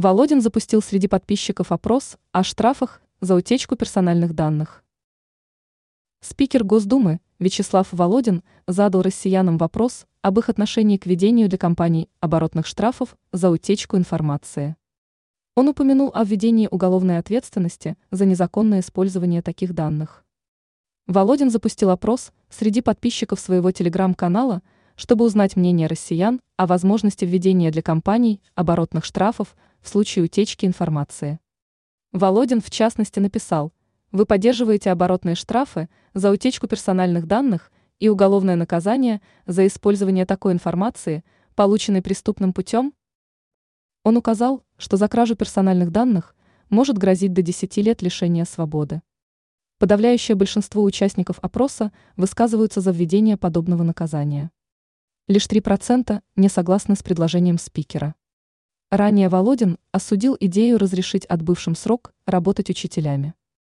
Володин запустил среди подписчиков опрос о штрафах за утечку персональных данных. Спикер Госдумы Вячеслав Володин задал россиянам вопрос об их отношении к ведению для компаний оборотных штрафов за утечку информации. Он упомянул о введении уголовной ответственности за незаконное использование таких данных. Володин запустил опрос среди подписчиков своего телеграм-канала, чтобы узнать мнение россиян о возможности введения для компаний оборотных штрафов в случае утечки информации. Володин в частности написал, вы поддерживаете оборотные штрафы за утечку персональных данных и уголовное наказание за использование такой информации, полученной преступным путем? Он указал, что за кражу персональных данных может грозить до 10 лет лишения свободы. Подавляющее большинство участников опроса высказываются за введение подобного наказания. Лишь 3% не согласны с предложением спикера. Ранее Володин осудил идею разрешить отбывшим срок работать учителями.